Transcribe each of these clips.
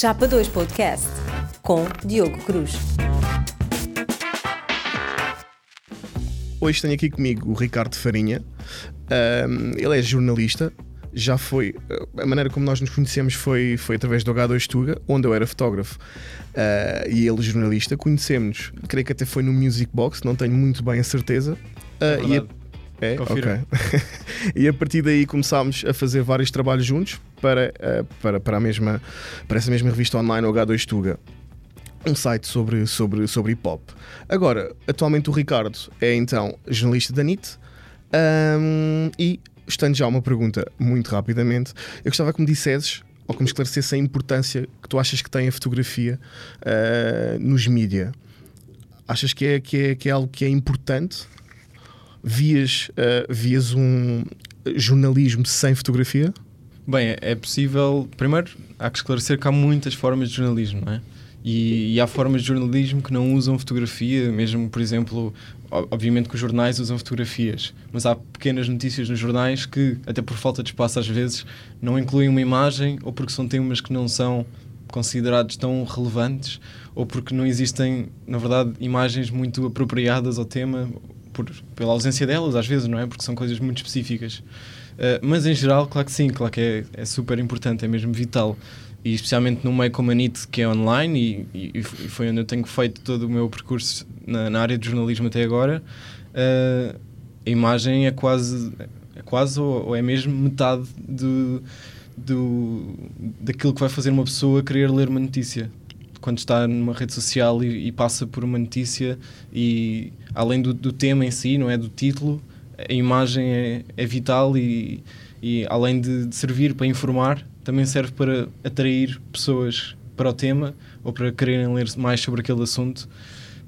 Chapa 2 Podcast com Diogo Cruz. Hoje tenho aqui comigo o Ricardo Farinha. Um, ele é jornalista. Já foi. A maneira como nós nos conhecemos foi, foi através do H2 Tuga, onde eu era fotógrafo uh, e ele jornalista. Conhecemos-nos, creio que até foi no Music Box, não tenho muito bem a certeza. Uh, e é, ok. e a partir daí começámos a fazer vários trabalhos juntos para, uh, para, para, a mesma, para essa mesma revista online, o H2 Tuga. Um site sobre, sobre, sobre hip hop. Agora, atualmente o Ricardo é então jornalista da NIT um, e, estando já uma pergunta muito rapidamente, eu gostava que me dissesses ou que me esclarecesse a importância que tu achas que tem a fotografia uh, nos mídia. Achas que é, que, é, que é algo que é importante vias, uh, vias um jornalismo sem fotografia? Bem, é possível. Primeiro, há que esclarecer que há muitas formas de jornalismo, não é? E, e, há formas de jornalismo que não usam fotografia, mesmo, por exemplo, obviamente que os jornais usam fotografias, mas há pequenas notícias nos jornais que, até por falta de espaço às vezes, não incluem uma imagem ou porque são temas que não são considerados tão relevantes ou porque não existem, na verdade, imagens muito apropriadas ao tema por, pela ausência delas, às vezes, não é? Porque são coisas muito específicas. Uh, mas em geral, claro que sim, claro que é, é super importante, é mesmo vital. E especialmente num meio como a NIT, que é online, e, e, foi onde eu tenho feito todo o meu percurso na, na área de jornalismo até agora, uh, a imagem é quase, é quase ou, ou é mesmo metade do, do, daquilo que vai fazer uma pessoa querer ler uma notícia quando está numa rede social e, e, passa por uma notícia e além do, do, tema em si, não é do título, a imagem é, é vital e, e além de, de, servir para informar, também serve para atrair pessoas para o tema ou para quererem ler mais sobre aquele assunto.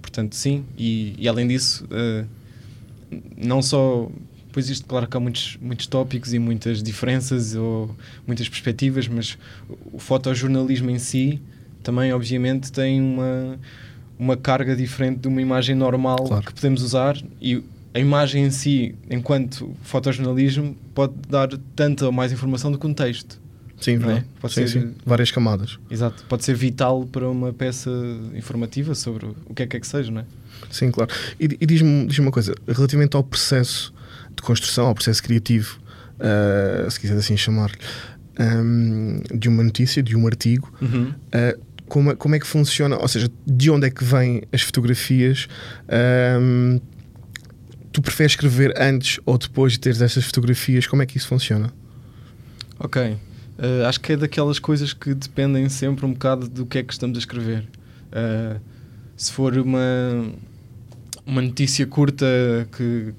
Portanto, sim, e, e além disso, uh, não só. Pois isto, claro que há muitos, muitos tópicos e muitas diferenças ou muitas perspectivas, mas o fotojornalismo em si também, obviamente, tem uma, uma carga diferente de uma imagem normal claro. que podemos usar e a imagem em si, enquanto fotojornalismo, pode dar tanta ou mais informação do que um texto. Sim, é? pode sim, ser sim. várias camadas. Exato, pode ser vital para uma peça informativa sobre o que é que é que seja, não é? Sim, claro. E, e diz-me diz uma coisa, relativamente ao processo de construção, ao processo criativo, uh, se quiser assim chamar, um, de uma notícia, de um artigo, uhum. uh, como, é, como é que funciona, ou seja, de onde é que vêm as fotografias? Um, tu preferes escrever antes ou depois de teres essas fotografias? Como é que isso funciona? Ok. Uh, acho que é daquelas coisas que dependem sempre um bocado do que é que estamos a escrever. Uh, se for uma, uma notícia curta que,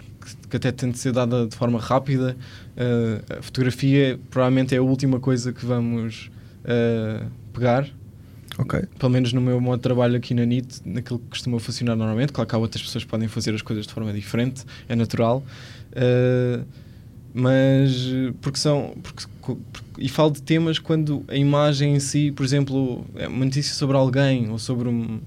que até tem de ser dada de forma rápida, uh, a fotografia provavelmente é a última coisa que vamos pegar Okay. Pelo menos no meu modo de trabalho aqui na NIT, naquilo que costuma funcionar normalmente. Claro que há outras pessoas que podem fazer as coisas de forma diferente, é natural. Uh, mas porque são. Porque, porque, e falo de temas quando a imagem em si, por exemplo, é uma notícia sobre alguém ou sobre um,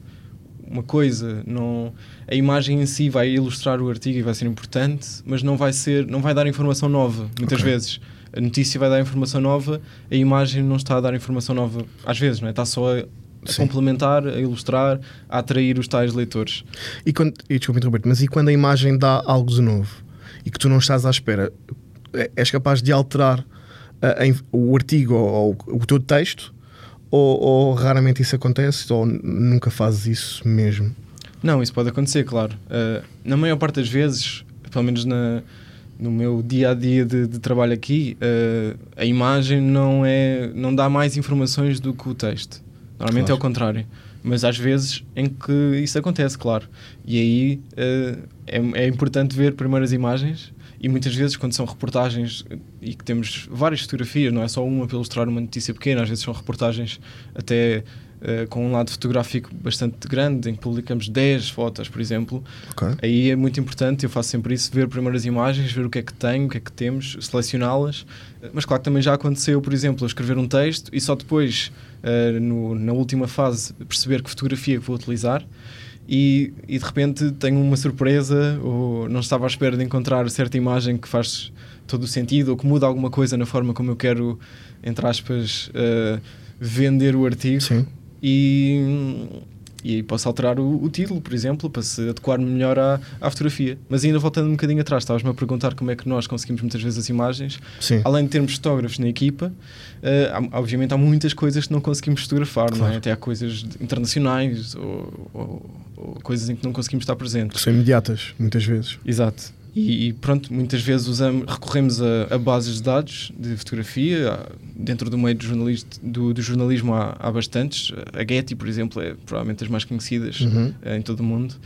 uma coisa, não, a imagem em si vai ilustrar o artigo e vai ser importante, mas não vai ser, não vai dar informação nova, muitas okay. vezes. A notícia vai dar informação nova, a imagem não está a dar informação nova, às vezes, não é? Está só a a complementar, a ilustrar, a atrair os tais leitores. E, quando, e desculpa interromper mas e quando a imagem dá algo de novo e que tu não estás à espera, é, és capaz de alterar o artigo ou, ou, o teu texto? Ou, ou, raramente isso acontece? Ou nunca fazes isso mesmo? Não, isso pode acontecer, claro. Uh, na maior parte das vezes, pelo menos na, no meu dia a dia de, de trabalho aqui, uh, a imagem não, é, não dá mais informações do que o texto. Normalmente claro. é o contrário. Mas às vezes em que isso acontece, claro. E aí uh, é, é importante ver primeiro as imagens e muitas vezes quando são reportagens e que temos várias fotografias, não é só uma para ilustrar uma notícia pequena, às vezes são reportagens até uh, com um lado fotográfico bastante grande, em que publicamos 10 fotos, por exemplo. Okay. Aí é muito importante, eu faço sempre isso, ver primeiro as imagens, ver o que é que tenho, o que é que temos, selecioná-las. Mas claro que também já aconteceu, por exemplo, escrever um texto e só depois uh, no, na última fase, perceber que fotografia que vou utilizar e, e, de repente tenho uma surpresa ou não estava à espera de encontrar certa imagem que faz todo o sentido ou que muda alguma coisa na forma como eu quero, entre aspas, uh, vender o artigo Sim. E, e aí posso alterar o, o título, por exemplo, para se adequar melhor à, à fotografia. Mas ainda voltando um bocadinho atrás, estavas-me a perguntar como é que nós conseguimos muitas vezes as imagens. Sim. Além de termos fotógrafos na equipa, eh, há- obviamente há muitas coisas que não conseguimos fotografar, não é? Claro. Até há coisas internacionais ou, ou- ou coisas em que não conseguimos estar Que presentes. são imediatas, muitas vezes. Exato. E, e pronto, muitas vezes usamos, recorremos a, a bases de dados de fotografia. Dentro do meio do, jornalista, do, do jornalismo há, há bastantes. A Getty, por exemplo, é provavelmente das mais conhecidas Uhum. eh, em todo o mundo.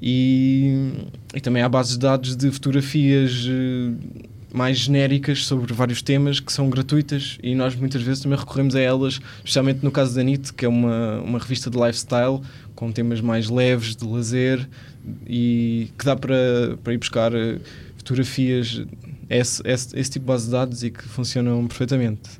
E, e também há bases de dados de fotografias eh, mais genéricas sobre vários temas que são gratuitas e nós muitas vezes também recorremos a elas, especialmente no caso da NIT, que é uma, uma revista de lifestyle com temas mais leves de lazer e que dá para, para ir buscar eh, fotografias, esse, esse, esse tipo de base de dados e que funcionam perfeitamente.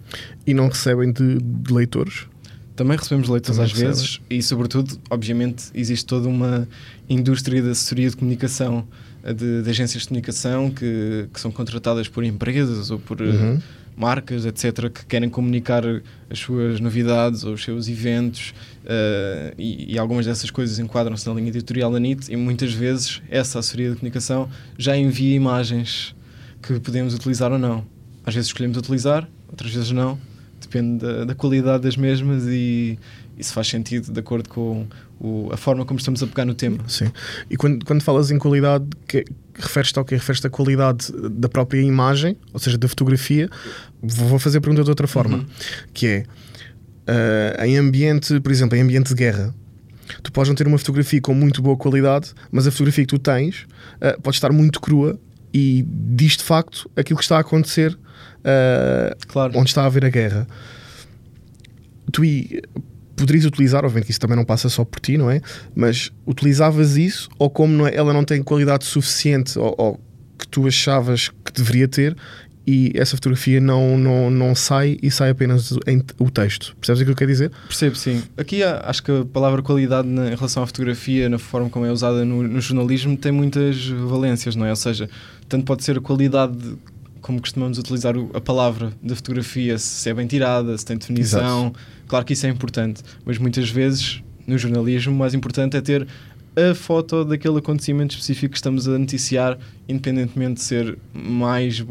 E não recebem de, de leitores? Também recebemos leitores às vezes e, sobretudo, obviamente, existe toda uma indústria de assessoria de comunicação, de, de agências de comunicação que, que são contratadas por empresas ou por eh, Uhum. marcas, etc., que querem comunicar as suas novidades ou os seus eventos eh, e, e algumas dessas coisas enquadram-se na linha editorial da NIT e muitas vezes essa assessoria de comunicação já envia imagens que podemos utilizar ou não. Às vezes escolhemos utilizar, outras vezes não. Depende da, da qualidade das mesmas e isso faz sentido de acordo com o- a forma como estamos a pegar no tema. Sim. E quando, quando falas em qualidade, que, referes-te ao que Referes-te à qualidade da própria imagem, ou seja, da fotografia. Vou fazer a pergunta de outra forma, Uhum. que é ah, em ambiente, por exemplo, em ambiente de guerra. Tu podes não ter uma fotografia com muito boa qualidade, mas a fotografia que tu tens ah, pode estar muito crua e diz de facto aquilo que está a acontecer ah, Claro. onde está a haver a guerra. Tu poderias utilizar, obviamente que isso também não passa só por ti, não é? Mas utilizavas isso, ou como não é- ela não tem qualidade suficiente, ou, ou que tu achavas que deveria ter, e essa fotografia não, não, não sai e sai apenas em, o texto. Percebes o que eu quero dizer? Percebo, sim. Aqui há- acho que a palavra qualidade na- em relação à fotografia, na forma como é usada no, no jornalismo, tem muitas valências, não é? Ou seja, tanto pode ser a qualidade, como costumamos utilizar a palavra da fotografia, se é bem tirada, se tem definição. Claro que isso é importante, mas muitas vezes no jornalismo o mais importante é ter a foto daquele acontecimento específico que estamos a noticiar, independentemente de ser mais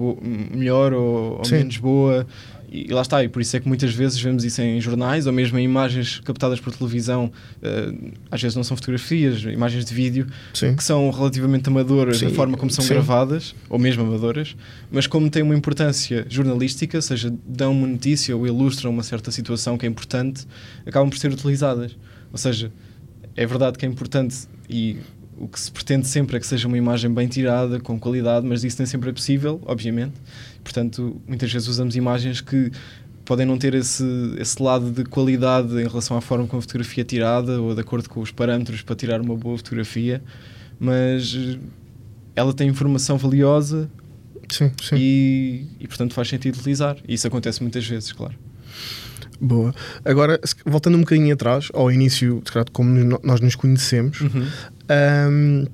melhor ou, ou menos boa. E lá está, e por isso é que muitas vezes vemos isso em jornais ou mesmo em imagens captadas por televisão, eh, às vezes não são fotografias, imagens de vídeo, Sim. que são relativamente amadoras Sim, na forma como são sim. gravadas, ou mesmo amadoras, mas como têm uma importância jornalística, ou seja, dão uma notícia ou ilustram uma certa situação que é importante, acabam por ser utilizadas. Ou seja, é verdade que é importante e o que se pretende sempre é que seja uma imagem bem tirada, com qualidade, mas isso nem sempre é possível, obviamente. Portanto, muitas vezes usamos imagens que podem não ter esse, esse lado de qualidade em relação à forma como a fotografia é tirada ou de acordo com os parâmetros para tirar uma boa fotografia, mas eh, ela tem informação valiosa Sim, sim. e, e, portanto faz sentido utilizar. E isso acontece muitas vezes, claro. Boa. Agora, voltando um bocadinho atrás, ao início, calhar, como nós nos conhecemos, Ahm,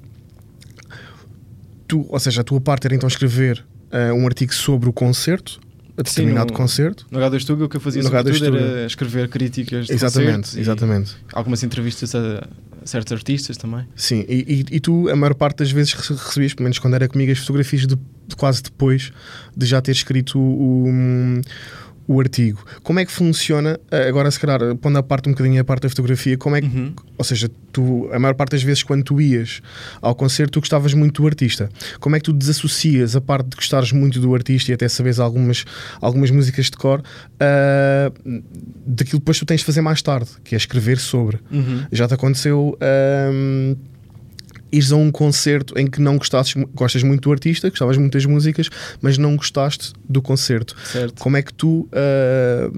tu, ou seja, a tua parte era então escrever ah, um artigo sobre o concerto, a determinado no- concerto. No H2 Tuga o que eu fazia No sobretudo H2 Tuga. era escrever críticas de Exatamente, exatamente. algumas entrevistas a, a certos artistas também. Sim, e, e- e tu, a maior parte das vezes, rece- recebias, pelo menos quando era comigo, as fotografias de, de quase depois de já ter escrito o, o, artigo. Como é que funciona, ah, agora se calhar, pondo a parte um bocadinho a parte da fotografia, como é que Uhum. Ou seja, tu, a maior parte das vezes quando tu ias ao concerto, tu gostavas muito do artista. Como é que tu desassocias a parte de gostares muito do artista e até saberes algumas, algumas músicas de cor ah, daquilo que depois tu tens de fazer mais tarde, que é escrever sobre? Uhum. Já te aconteceu ahm, ires a um concerto em que não gostasses, gostas muito do artista, gostavas muito das músicas, mas não gostaste do concerto. Certo. Como é que tu ah,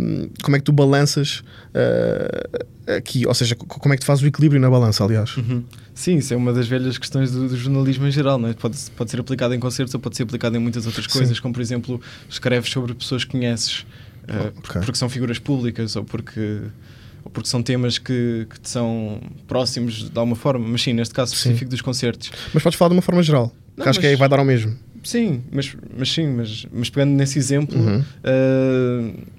como é que tu balanças ah, aqui, ou seja, co- como é que tu fazes o equilíbrio na balança, aliás? Uhum. Sim, isso é uma das velhas questões do, do jornalismo em geral, não é? pode, pode ser aplicado em concertos ou pode ser aplicado em muitas outras Sim. coisas, como por exemplo, escreves sobre pessoas que conheces, eh, Oh, ok. porque são figuras públicas ou porque, porque são temas que, que te são próximos de alguma forma, mas sim, neste caso Sim. específico dos concertos. Mas podes falar de uma forma geral, Não, que acho que aí vai dar ao mesmo. Sim, mas, mas sim, mas, mas pegando nesse exemplo, Uhum. Uh,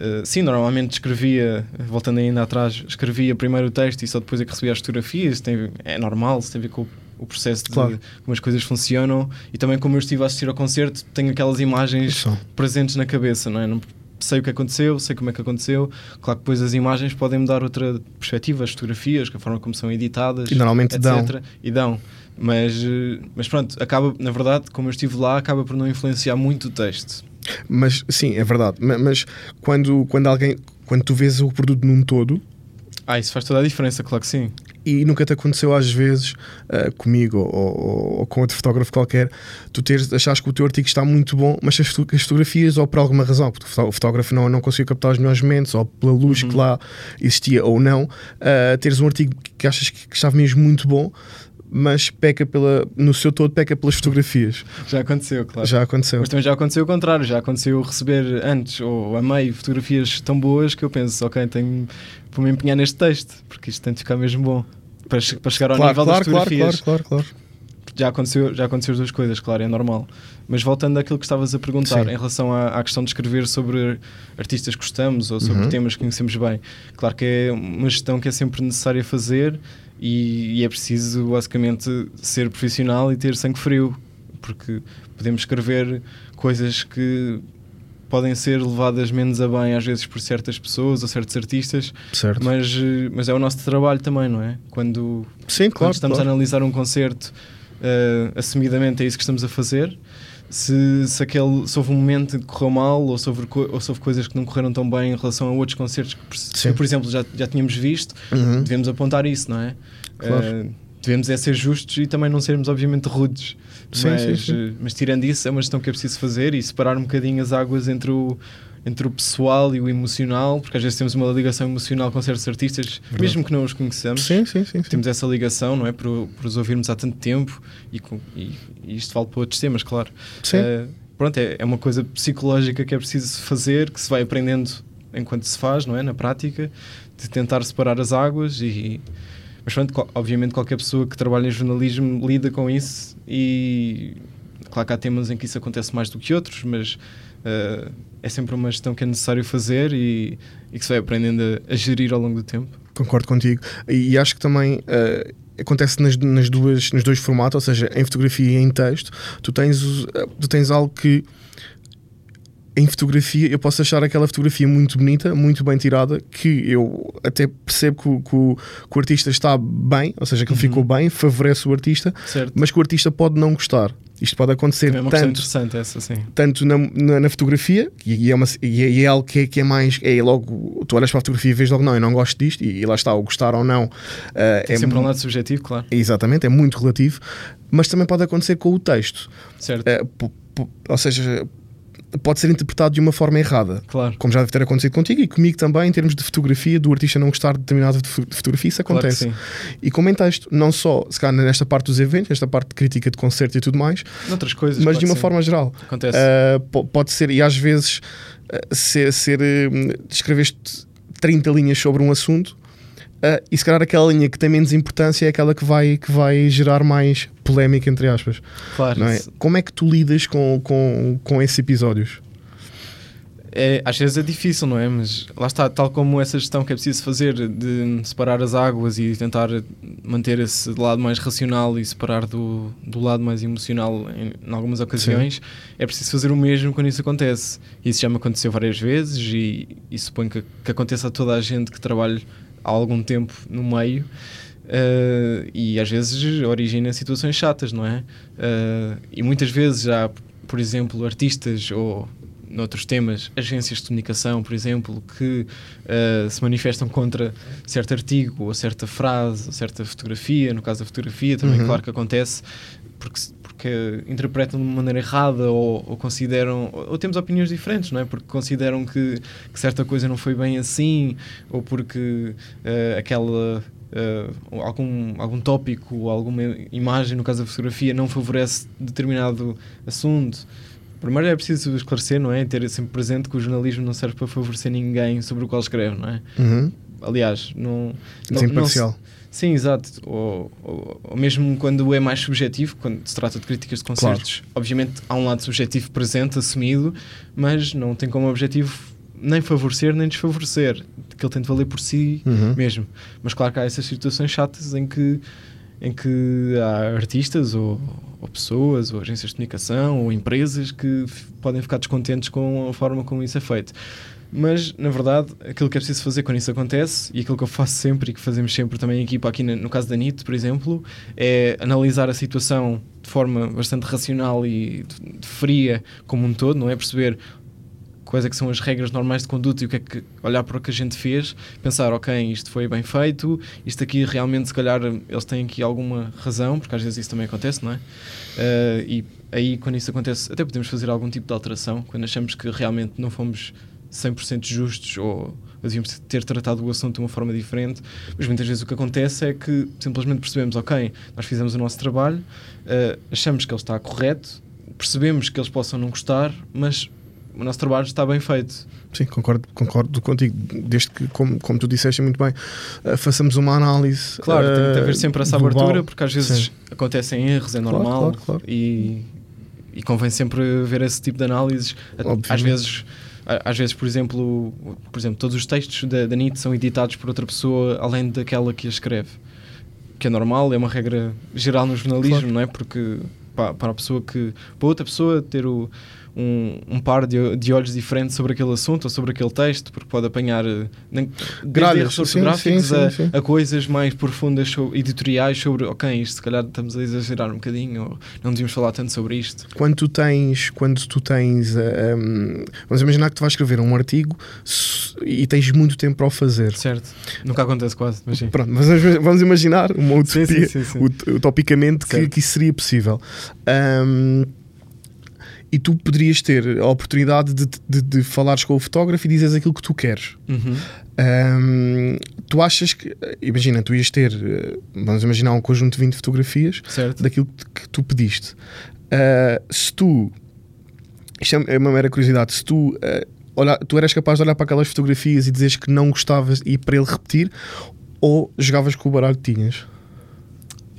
Uh, sim, normalmente escrevia, voltando ainda atrás, escrevia primeiro o texto e só depois é que recebia as fotografias. Tem, é normal, isso tem a ver com o, o processo de Claro. como as coisas funcionam. E também, como eu estive a assistir ao concerto, tenho aquelas imagens Isso. presentes na cabeça, não é? Não sei o que aconteceu, sei como é que aconteceu. Claro que depois as imagens podem me dar outra perspectiva, as fotografias, a forma como são editadas, E normalmente etc. dão. E dão. Mas, eh, mas pronto, acaba, na verdade, como eu estive lá, acaba por não influenciar muito o texto. Mas sim, é verdade. Ma- Mas quando, quando alguém. Quando tu vês o produto num todo, Ah, isso faz toda a diferença, claro que sim. E nunca te aconteceu às vezes ah, comigo ou, ou- ou com outro fotógrafo qualquer, tu teres, achares que o teu artigo está muito bom, mas as, as fotografias, ou por alguma razão, porque o fotó- o fotógrafo não, não conseguiu captar os melhores momentos, ou pela luz que lá existia ou não, ah, teres um artigo que achas que, que estava mesmo muito bom, mas peca pela, no seu todo, peca pelas fotografias. Já aconteceu, claro. Já aconteceu. Mas também já aconteceu o contrário, já aconteceu eu receber antes ou a meio fotografias tão boas que eu penso, ok, tenho vou me empenhar neste texto, porque isto tem de ficar mesmo bom. Para, para chegar ao Claro, nível claro, das claro, fotografias. claro, claro, claro. Já aconteceu, já aconteceu as duas coisas, claro, é normal. Mas voltando àquilo que estavas a perguntar, Sim. em relação à, à questão de escrever sobre artistas que gostamos ou sobre Uhum. temas que conhecemos bem, claro que é uma gestão que é sempre necessária fazer e, e é preciso basicamente ser profissional e ter sangue frio, porque podemos escrever coisas que podem ser levadas menos a bem às vezes por certas pessoas ou certos artistas, Certo. mas, mas é o nosso trabalho também, não é? Quando, Sim, quando claro. estamos claro. a analisar um concerto, eh, assumidamente é isso que estamos a fazer. Se, se, aquele, se houve um momento que correu mal ou se, houve, ou se houve coisas que não correram tão bem em relação a outros concertos que, por- Sim. por exemplo, já, já tínhamos visto, Uhum. devemos apontar isso, não é? Claro. Eh, devemos é ser justos e também não sermos, obviamente, rudes. Sim, mas, sim, sim. eh, mas tirando isso, é uma gestão que é preciso fazer e separar um bocadinho as águas entre o, entre o pessoal e o emocional, porque às vezes temos uma ligação emocional com certos artistas, mesmo que não os conheçamos Sim, sim, sim. temos essa ligação, não é? Por, por os ouvirmos há tanto tempo e, com- e- e isto vale para outros temas, claro. Sim. Eh, pronto, é, é uma coisa psicológica que é preciso fazer, que se vai aprendendo enquanto se faz, não é? Na prática, de tentar separar as águas e. Mas pronto, obviamente qualquer pessoa que trabalha em jornalismo lida com isso e claro que há temas em que isso acontece mais do que outros, mas eh, é sempre uma gestão que é necessário fazer e, e que se vai aprendendo a, a gerir ao longo do tempo. Concordo contigo. E, acho que também eh, acontece nas, nas duas, nos dois formatos, ou seja, em fotografia e em texto, tu tens, eh, tu tens algo que em fotografia eu posso achar aquela fotografia muito bonita, muito bem tirada, que eu até percebo que, o- que o, que o artista está bem, ou seja, que ele ficou bem, favorece o artista, Certo? mas que o artista pode não gostar. Isto pode acontecer é tanto essa, tanto na, na, na fotografia, e, e é uma, e, é, e é algo que é, que é mais. É logo, tu olhas para a fotografia e vês logo, não, eu não gosto disto, e, lá está, o gostar ou não. Tem é sempre um lado subjetivo, claro. Exatamente, é muito relativo, mas também pode acontecer com o texto. Certo. Po- ou seja, pode ser interpretado de uma forma errada. Claro. Como já deve ter acontecido contigo e comigo também, em termos de fotografia, do artista não gostar de determinada fo- fotografia, isso Claro acontece. sim. e como em texto, não só se calhar nesta parte dos eventos, nesta parte de crítica de concerto e tudo mais, Noutras coisas. mas claro de uma sim. forma geral. Acontece. Uh, po- pode ser, e às vezes uh, ser, ser uh, escreveste 30 linhas sobre um assunto uh, e se calhar aquela linha que tem menos importância é aquela que vai, que vai gerar mais polémica, entre aspas. claro. É? Como é que tu lidas com, com, com esses episódios? É, às vezes é difícil, não é? Mas lá está, tal como essa gestão que é preciso fazer de separar as águas e tentar manter esse lado mais racional e separar do, do lado mais emocional em, em algumas ocasiões, é preciso fazer o mesmo quando isso acontece. Isso já me aconteceu várias vezes e, e suponho que, que aconteça a toda a gente que trabalhe há algum tempo no meio. Eh, e às vezes origina situações chatas, não é? Eh, e muitas vezes já, por exemplo, artistas ou noutros temas, agências de comunicação, por exemplo, que eh, se manifestam contra certo artigo, ou certa frase, ou certa fotografia, no caso da fotografia, também Uhum. claro que acontece, porque, porque interpretam de uma maneira errada ou, ou consideram, ou, ou temos opiniões diferentes, não é? Porque consideram que, que certa coisa não foi bem assim, ou porque aquela eh, algum, algum tópico, alguma imagem, no caso da fotografia, não favorece determinado assunto. Primeiro é preciso esclarecer, não é? Ter sempre presente que o jornalismo não serve para favorecer ninguém sobre o qual escreve, não é? Uhum. Aliás, não. não- Ser não imparcial. Sim, exato. Ou, ou, ou mesmo quando é mais subjetivo, quando se trata de críticas de concertos, obviamente há um lado subjetivo presente, assumido, mas não tem como objetivo nem favorecer nem desfavorecer, que ele tente valer por si Uhum. mesmo. Mas claro que há essas situações chatas em que, em que há artistas ou, ou pessoas ou agências de comunicação ou empresas que podem ficar descontentes com a forma como isso é feito. Mas, na verdade, aquilo que é preciso fazer quando isso acontece e aquilo que eu faço sempre e que fazemos sempre também em equipa, aqui na- no caso da NIT, por exemplo, é analisar a situação de forma bastante racional e de- de fria como um todo, não é? Perceber quais é que são as regras normais de conduta e o que é que olhar para o que a gente fez, pensar, ok, isto foi bem feito, isto aqui realmente se calhar eles têm aqui alguma razão, porque às vezes isso também acontece, não é? Eh, e aí quando isso acontece, até podemos fazer algum tipo de alteração, quando achamos que realmente não fomos 100% justos ou devíamos ter tratado o assunto de uma forma diferente, mas muitas vezes o que acontece é que simplesmente percebemos, ok, nós fizemos o nosso trabalho, eh, achamos que ele está correto, percebemos que eles possam não gostar, mas o nosso trabalho está bem feito. Sim, concordo, concordo contigo. Desde que, como, como tu disseste muito bem, eh, façamos uma análise. Claro, tem de eh, haver sempre essa global. abertura, porque às vezes Sim. acontecem erros, é Claro, normal claro, claro. E, e convém sempre ver esse tipo de análises. Obviamente. Às vezes, às vezes, por exemplo, por exemplo, todos os textos da, da NIT são editados por outra pessoa além daquela que a escreve. Que é normal, é uma regra geral no jornalismo, Claro. não é? Porque pá, para a pessoa que. para outra pessoa ter o, um, um par de, de olhos diferentes sobre aquele assunto ou sobre aquele texto, porque pode apanhar eh, nem, Gralhas, ortográficos sim, a, sim, sim. a coisas mais profundas sobre, editoriais sobre, ok, isto se calhar estamos a exagerar um bocadinho, ou não devíamos falar tanto sobre isto. Quando tu tens, quando tu tens, eh, um, vamos imaginar que tu vais escrever um artigo e tens muito tempo para o fazer. Certo. Nunca acontece quase, mas sim. Pronto, mas vamos- imaginar uma utopia, utopicamente, que, que isso seria possível. Um, e tu poderias ter a oportunidade de, de, de falares com o fotógrafo e dizeres aquilo que tu queres. Uhum. Um, tu achas que, imagina, tu ias ter, eh, vamos imaginar um conjunto de 20 fotografias Certo. daquilo que, tu pediste. Uh, se tu, isto é- é uma mera curiosidade, se tu, uh, olhar, tu eras capaz de olhar para aquelas fotografias e dizeres que não gostavas e para ele repetir, ou jogavas com o baralho que tinhas?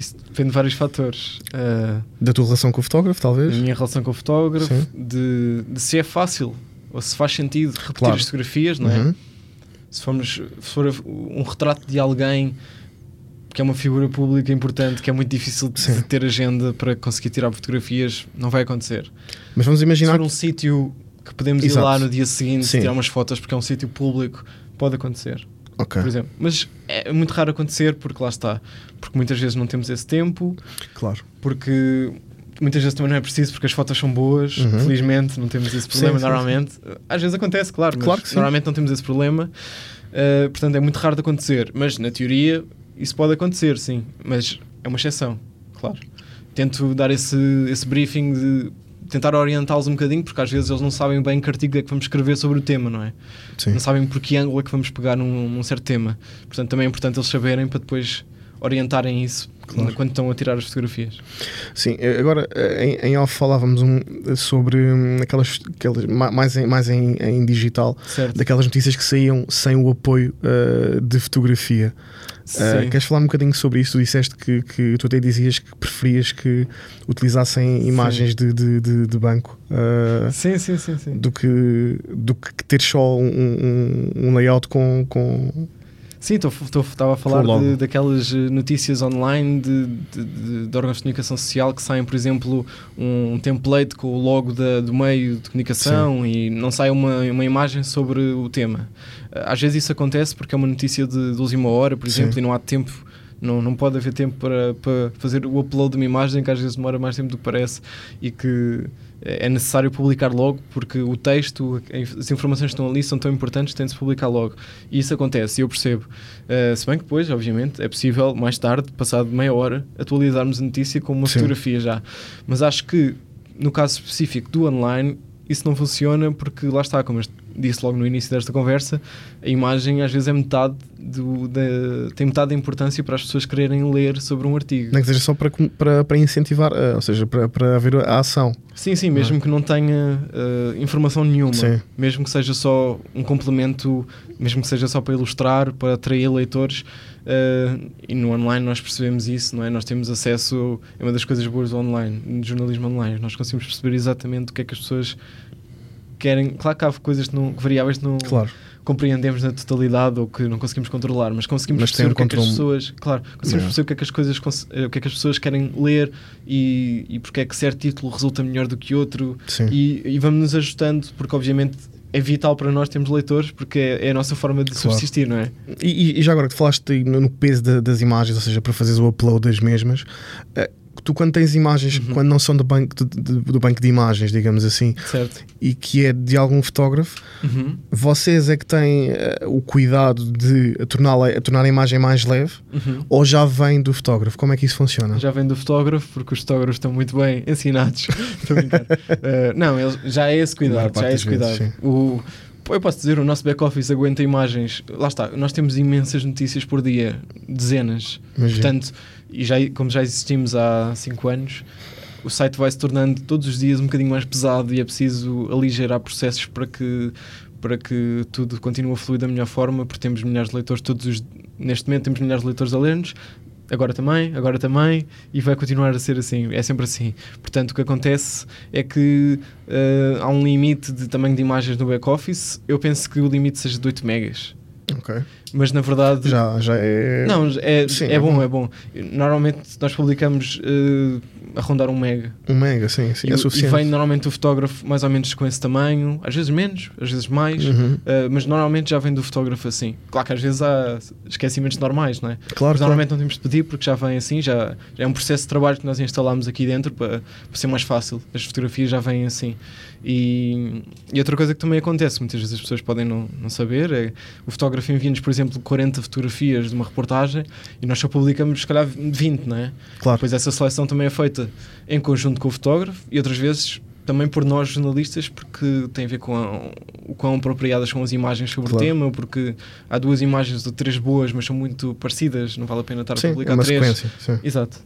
Isso depende de vários fatores. Ah, Da tua relação com o fotógrafo, da talvez? minha relação com o fotógrafo, de, de se é fácil ou se faz sentido repetir Claro. as fotografias, não é? Uhum. Se, formos, se for um retrato de alguém que é uma figura pública importante, que é muito difícil de, Sim. ter agenda para conseguir tirar fotografias, não vai acontecer. Mas vamos Se imaginar for um sítio que podemos Exato. ir lá no dia seguinte Sim. tirar umas fotos porque é um sítio público, pode acontecer, Ok, por exemplo. Mas é muito raro acontecer porque lá está. Porque muitas vezes não temos esse tempo, claro. porque muitas vezes também não é preciso porque as fotos são boas, Uhum. felizmente não temos esse problema Sim, sim, normalmente. Às vezes acontece, claro, mas Claro que sim. normalmente não temos esse problema. Uh, portanto, é muito raro de acontecer, mas na teoria isso pode acontecer, sim, mas é uma exceção, claro. Tento dar esse, esse briefing de tentar orientá-los um bocadinho, porque às vezes eles não sabem bem que artigo é que vamos escrever sobre o tema, não é? Sim. Não sabem por que ângulo é que vamos pegar num, num certo tema. Portanto, também é importante eles saberem para depois orientarem isso Claro. quando estão a tirar as fotografias. Sim, eh, agora eh, em, em off falávamos um, sobre hum, aquelas, aquelas ma- mais, em, mais em, em digital, Certo? daquelas notícias que saíam sem o apoio eh, de fotografia. Uh, queres falar um bocadinho sobre isso? Tu disseste que, que tu até dizias que preferias que utilizassem imagens de, de, de- de banco uh, Sim, sim, sim, sim. do, que, do que ter só um, um- um layout com. com... Sim, estava a falar de, daquelas eh, notícias online de, de, de- órgãos de comunicação social que saem, por exemplo, um template com o logo da- do meio de comunicação e não sai uma, uma imagem sobre o tema. Eh, Às vezes isso acontece porque é uma notícia de, de última hora, por Sim. exemplo, e não há tempo. Não, não pode haver tempo para, para fazer o upload de uma imagem que às vezes demora mais tempo do que parece e que é necessário publicar logo porque o texto, as informações que estão ali são tão importantes, tem de se publicar logo. E isso acontece, e eu percebo. Uh, se bem que depois, obviamente, é possível mais tarde, passado meia hora, atualizarmos a notícia com uma Sim. fotografia já. Mas acho que no caso específico do online, isso não funciona porque lá está, como eu disse logo no início desta conversa, a imagem às vezes é metade do, da, tem metade da importância para as pessoas quererem ler sobre um artigo. Nem que seja só para, para, para incentivar, uh, ou seja, para, para haver a ação. Sim, sim, mesmo que não tenha uh, informação nenhuma, Sim. mesmo que seja só um complemento, mesmo que seja só para ilustrar, para atrair leitores, uh, e no online nós percebemos isso, não é? Nós temos acesso, é uma das coisas boas do online, do jornalismo online, nós conseguimos perceber exatamente o que é que as pessoas querem. Claro que há coisas que não, variáveis que não Claro. compreendemos na totalidade ou que não conseguimos controlar, mas conseguimos Mas perceber o que é que as pessoas. Claro, conseguimos perceber o que é que as coisas eh, o que é que as pessoas querem ler e, e porque é que certo título resulta melhor do que outro Sim. e, e vamos nos ajustando, porque obviamente é vital para nós termos leitores, porque é, é a nossa forma de Claro. subsistir, não é? E, e- já agora que falaste no, peso da- das imagens, ou seja, para fazeres o upload das mesmas, eh, tu quando tens imagens, Uhum. quando não são do banco de, de- do banco de imagens, digamos assim, Certo. e que é de algum fotógrafo, Uhum. vocês é que têm eh, o cuidado de tornar, a tornar a imagem mais leve Uhum. ou já vem do fotógrafo? Como é que isso funciona? Já vem do fotógrafo, porque os fotógrafos estão muito bem ensinados. Eh, não, eles- já é esse cuidado. Já é esse vezes, cuidado. O, pô, eu posso dizer, o nosso back-office aguenta imagens. Lá está, nós temos imensas notícias por dia, dezenas. Imagino. Portanto, e já, como já existimos há 5 anos, o site vai se tornando todos os dias um bocadinho mais pesado e é preciso aligerar processos para que, para que tudo continue a fluir da melhor forma, porque temos milhares de leitores todos os. Neste momento temos milhares de leitores a ler-nos, agora também, agora também, e vai continuar a ser assim, é sempre assim. Portanto, o que acontece é que eh, há um limite de tamanho de imagens no back-office. Eu penso que o limite seja de 8 megas. Ok. Mas na verdade. Já, já é. Não, é, Sim, é é bom, bom. é bom. Normalmente nós publicamos eh, a rondar um mega. Um mega, sim, sim e, é e suficiente. vem normalmente o fotógrafo mais ou menos com esse tamanho, às vezes menos, às vezes mais, Uhum. eh, mas normalmente já vem do fotógrafo assim. Claro que às vezes há esquecimentos normais, não é? Claro, Mas claro. normalmente não temos de pedir porque já vem assim, já, já é um processo de trabalho que nós instalamos aqui dentro para, para ser mais fácil. As fotografias já vêm assim. E, e outra coisa que também acontece, muitas vezes as pessoas podem não, não saber, é o fotógrafo envia-nos, por exemplo, 40 fotografias de uma reportagem e nós só publicamos, se calhar, 20, não é? Claro. Depois essa seleção também é feita em conjunto com o fotógrafo e outras vezes também por nós jornalistas porque tem a ver com a- o quão apropriadas são as imagens sobre Claro. o tema, porque há duas imagens ou três boas, mas são muito parecidas, não vale a pena estar a Sim, é publicar uma três. sequência. Sim. Exato.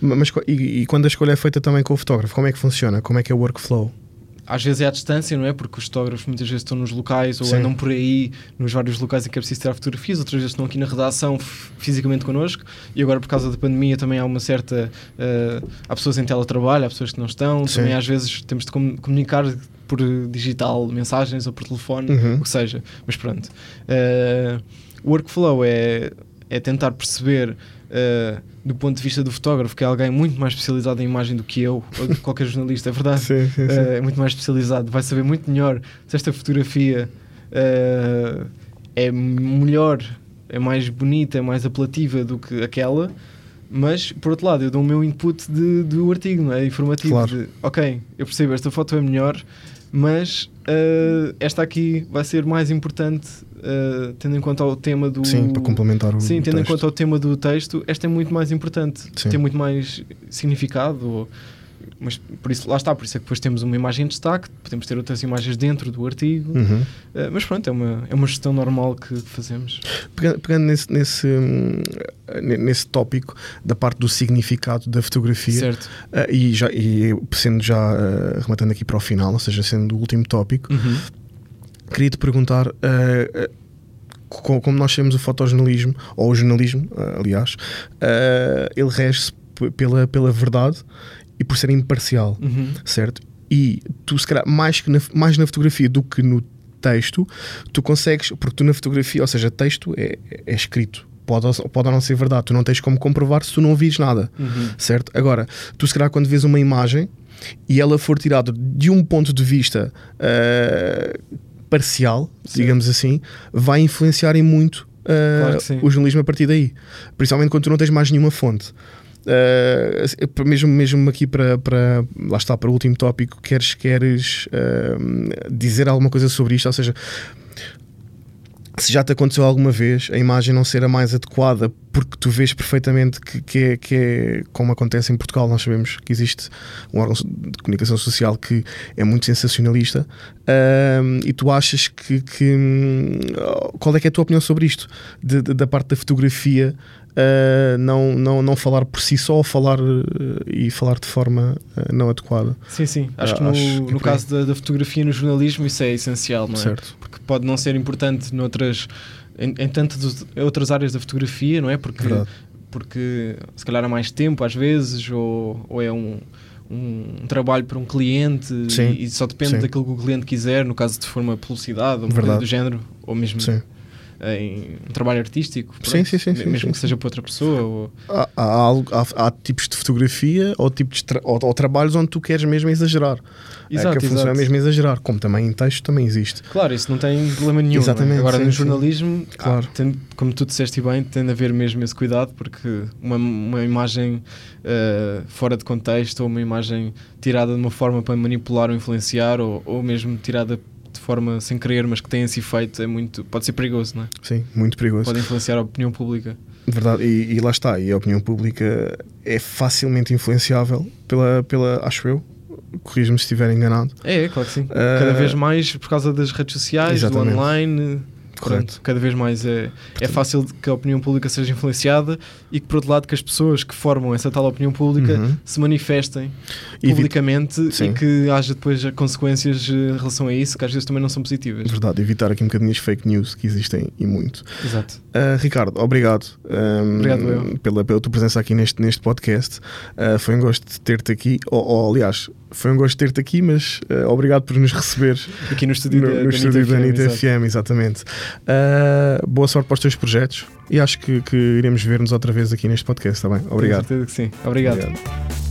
Mas, e, e quando a escolha é feita também com o fotógrafo, como é que funciona? Como é que é o workflow? Às vezes é à distância, não é? Porque os fotógrafos muitas vezes estão nos locais ou Sim. andam por aí, nos vários locais em que é preciso tirar fotografias, outras vezes estão aqui na redação fisicamente connosco e agora por causa da pandemia também há uma certa. eh, há pessoas em teletrabalho, há pessoas que não estão, Sim. também às vezes temos de com- comunicar por digital, mensagens ou por telefone, Uhum. o que seja. Mas pronto. Eh, o workflow é, é tentar perceber. Eh, do ponto de vista do fotógrafo, que é alguém muito mais especializado em imagem do que eu, ou de qualquer jornalista, é verdade. Sim, sim, sim. Eh, é muito mais especializado, vai saber muito melhor se esta fotografia eh, é melhor, é mais bonita, é mais apelativa do que aquela. Mas, por outro lado, eu dou o meu input de, do artigo, não é? Informativo. Claro. De, ok, eu percebo, esta foto é melhor, mas esta aqui vai ser mais importante, eh, tendo em conta o tema do. Sim, para complementar o Sim, tendo em texto. conta o tema do texto, esta é muito mais importante, Sim. tem muito mais significado. ou- mas por isso, lá está, por isso é que depois temos uma imagem em destaque, podemos ter outras imagens dentro do artigo, Uhum. eh, mas pronto, é uma, é uma gestão normal que fazemos. Pega- Pegando nesse, nesse, hum, ne- nesse tópico da parte do significado da fotografia, Certo. ah, e, já, e sendo já ah, rematando aqui para o final, ou seja, sendo o último tópico, Uhum. Queria te perguntar. co- como nós temos o fotojornalismo, ou o jornalismo, ah, aliás, ele rege-se pela, pela verdade e por ser imparcial, Uhum. certo? E tu, se calhar, mais, que na, mais na fotografia do que no texto, tu consegues, porque tu na fotografia, ou seja, texto é, é escrito. Pode, ou- pode ou não ser verdade, tu não tens como comprovar se tu não vires nada, Uhum. certo? Agora, tu se calhar quando vês uma imagem e ela for tirada de um ponto de vista ah, parcial, Certo. digamos assim, vai influenciar em muito ah, Claro sim. o jornalismo a partir daí. Principalmente quando tu não tens mais nenhuma fonte. Ah, mesmo, mesmo aqui para, para lá está para o último tópico, queres, queres ah, dizer alguma coisa sobre isto? Ou seja, se já te aconteceu alguma vez a imagem não ser a mais adequada porque tu vês perfeitamente que, que, é, que é como acontece em Portugal, nós sabemos que existe um órgão de comunicação social que é muito sensacionalista e tu achas que, que, hum, qual é que é a tua opinião sobre isto De- de- da parte da fotografia ah, não, não, não falar por si só ou falar ah, e falar de forma ah, não adequada Sim, sim. Acho Ah, que no, acho é no aí. caso da, da fotografia no jornalismo isso é essencial, não é? certo Porque pode não ser importante noutras, em, em tantas outras áreas da fotografia, não é? Porque Verdade. porque se calhar há mais tempo às vezes, ou, ou é um, um trabalho para um cliente Sim, e, e só depende sim. daquilo que o cliente quiser, no caso de for uma publicidade ou do género, ou mesmo Sim. Em um trabalho artístico, pronto, sim, sim, sim, mesmo sim, que seja para outra pessoa. Ou... Há, há, há- há tipos de fotografia ou, tipos de tra- ou, ou trabalhos onde tu queres mesmo exagerar. Exato, é que a função exato. é mesmo exagerar, como também em texto também existe. Claro, isso não tem problema nenhum. é? Exatamente, Agora, no jornalismo, Claro. ah, tem- como tu disseste bem, tem de haver mesmo esse cuidado, porque uma, uma imagem ah, fora de contexto ou uma imagem tirada de uma forma para manipular ou influenciar, ou, ou mesmo tirada forma sem querer, mas que tenha esse efeito, é muito, pode ser perigoso, não é? Sim, muito perigoso. Pode influenciar a opinião pública. Verdade, e, e lá está, e a opinião pública é facilmente influenciável pela, pela acho eu, corrijo-me se estiver enganado. É, é, claro que sim. Ah, cada vez mais por causa das redes sociais, Exatamente. do online. Pronto, cada vez mais é, é fácil que a opinião pública seja influenciada e que, por outro lado, que as pessoas que formam essa tal opinião pública Uhum. se manifestem E publicamente Sim. e que haja depois consequências eh, em relação a isso que às vezes também não são positivas. Verdade, evitar aqui um bocadinho as fake news que existem e muito. Exato. Uh, Ricardo, obrigado, um, Obrigado, eu. pela, pela tua presença aqui neste, neste podcast. Uh, foi um gosto de ter-te aqui, ou, ou, aliás, foi um gosto ter-te aqui, mas uh, obrigado por nos receber Aqui no estúdio no, da, no da estúdio da FM, Anitta exato. FM, exatamente. Uh, boa sorte para os teus projetos e acho que, que iremos ver-nos outra vez aqui neste podcast, está bem? Obrigado. Tenho certeza que sim. Obrigado. Obrigado.